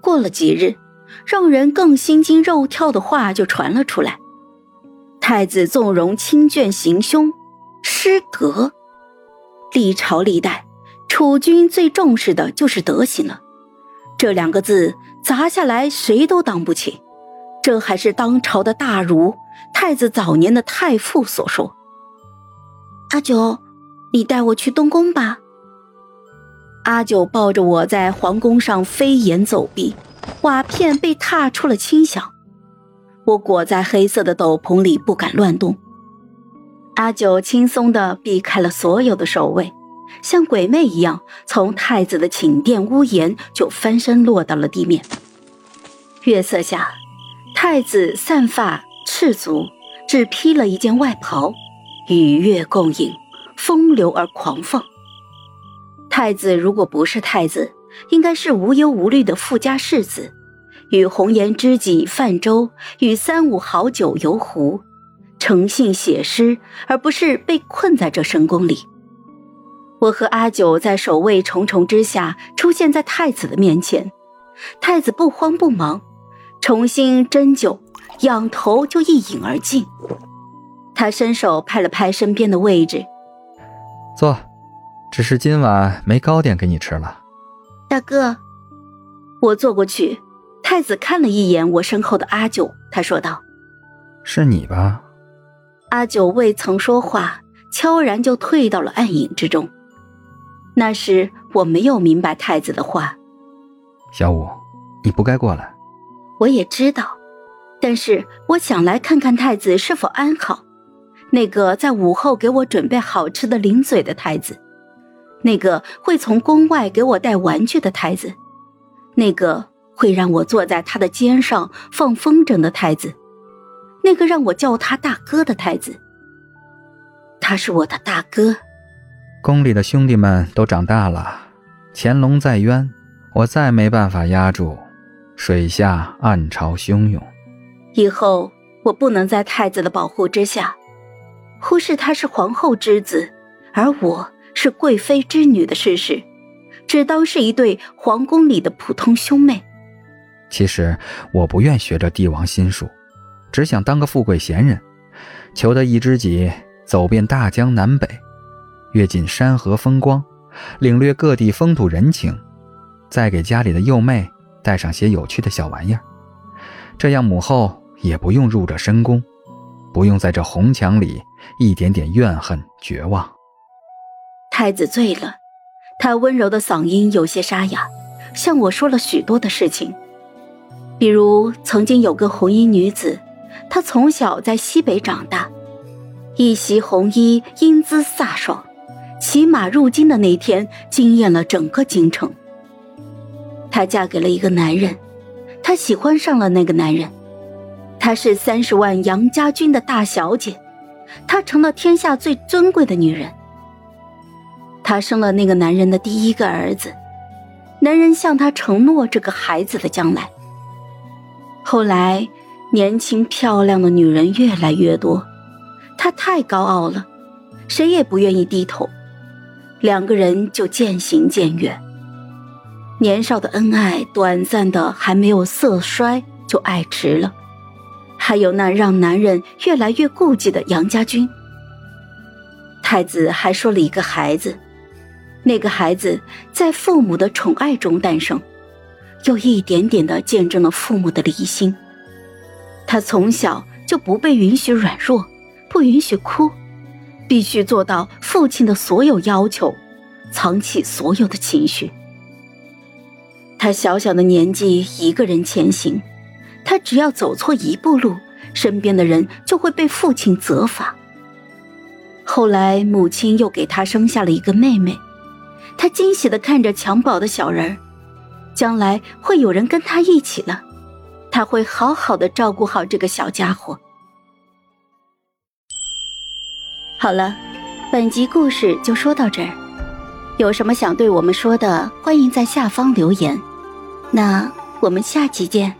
过了几日，让人更心惊肉跳的话就传了出来：太子纵容亲眷行凶，失德。历朝历代，储君最重视的就是德行了。这两个字砸下来，谁都当不起。这还是当朝的大儒、太子早年的太傅所说。阿九，你带我去东宫吧。阿九抱着我在皇宫上飞檐走壁，瓦片被踏出了轻响。我裹在黑色的斗篷里，不敢乱动。阿九轻松地避开了所有的守卫，像鬼魅一样从太子的寝殿屋檐就翻身落到了地面。月色下，太子散发赤足，只披了一件外袍，与月共饮，风流而狂放。太子如果不是太子，应该是无忧无虑的富家世子，与红颜知己泛舟，与三五好酒游湖，诚信写诗，而不是被困在这深宫里。我和阿九在守卫重重之下，出现在太子的面前。太子不慌不忙，重新斟酒，仰头就一饮而尽。他伸手拍了拍身边的位置，坐。只是今晚没糕点给你吃了，大哥。我坐过去，太子看了一眼我身后的阿九，他说道：“是你吧？”阿九未曾说话，悄然就退到了暗影之中。那时我没有明白太子的话。小五，你不该过来。我也知道，但是我想来看看太子是否安好。那个在午后给我准备好吃的零嘴的太子。那个会从宫外给我带玩具的太子，那个会让我坐在他的肩上放风筝的太子，那个让我叫他大哥的太子，他是我的大哥。宫里的兄弟们都长大了，潜龙在渊，我再没办法压住，水下暗潮汹涌。以后我不能在太子的保护之下，忽视他是皇后之子，而我。是贵妃之女的事实，只当是一对皇宫里的普通兄妹。其实我不愿学着帝王心术，只想当个富贵闲人，求得一知己，走遍大江南北，阅尽山河风光，领略各地风土人情，再给家里的幼妹带上些有趣的小玩意儿。这样母后也不用入这深宫，不用在这红墙里一点点怨恨绝望。太子醉了，他温柔的嗓音有些沙哑，向我说了许多的事情，比如曾经有个红衣女子，她从小在西北长大，一袭红衣，英姿飒爽，骑马入京的那天惊艳了整个京城。她嫁给了一个男人，她喜欢上了那个男人，她是三十万杨家军的大小姐，她成了天下最尊贵的女人。她生了那个男人的第一个儿子，男人向她承诺这个孩子的将来。后来，年轻漂亮的女人越来越多，她太高傲了，谁也不愿意低头，两个人就渐行渐远。年少的恩爱，短暂的还没有色衰就爱迟了。还有那让男人越来越顾忌的杨家军。太子还说了一个孩子。那个孩子在父母的宠爱中诞生，又一点点的见证了父母的离心。他从小就不被允许软弱，不允许哭，必须做到父亲的所有要求，藏起所有的情绪。他小小的年纪一个人前行，他只要走错一步路，身边的人就会被父亲责罚。后来母亲又给他生下了一个妹妹。他惊喜的看着襁褓的小人儿，将来会有人跟他一起了，他会好好的照顾好这个小家伙。好了，本集故事就说到这儿，有什么想对我们说的，欢迎在下方留言。那我们下集见。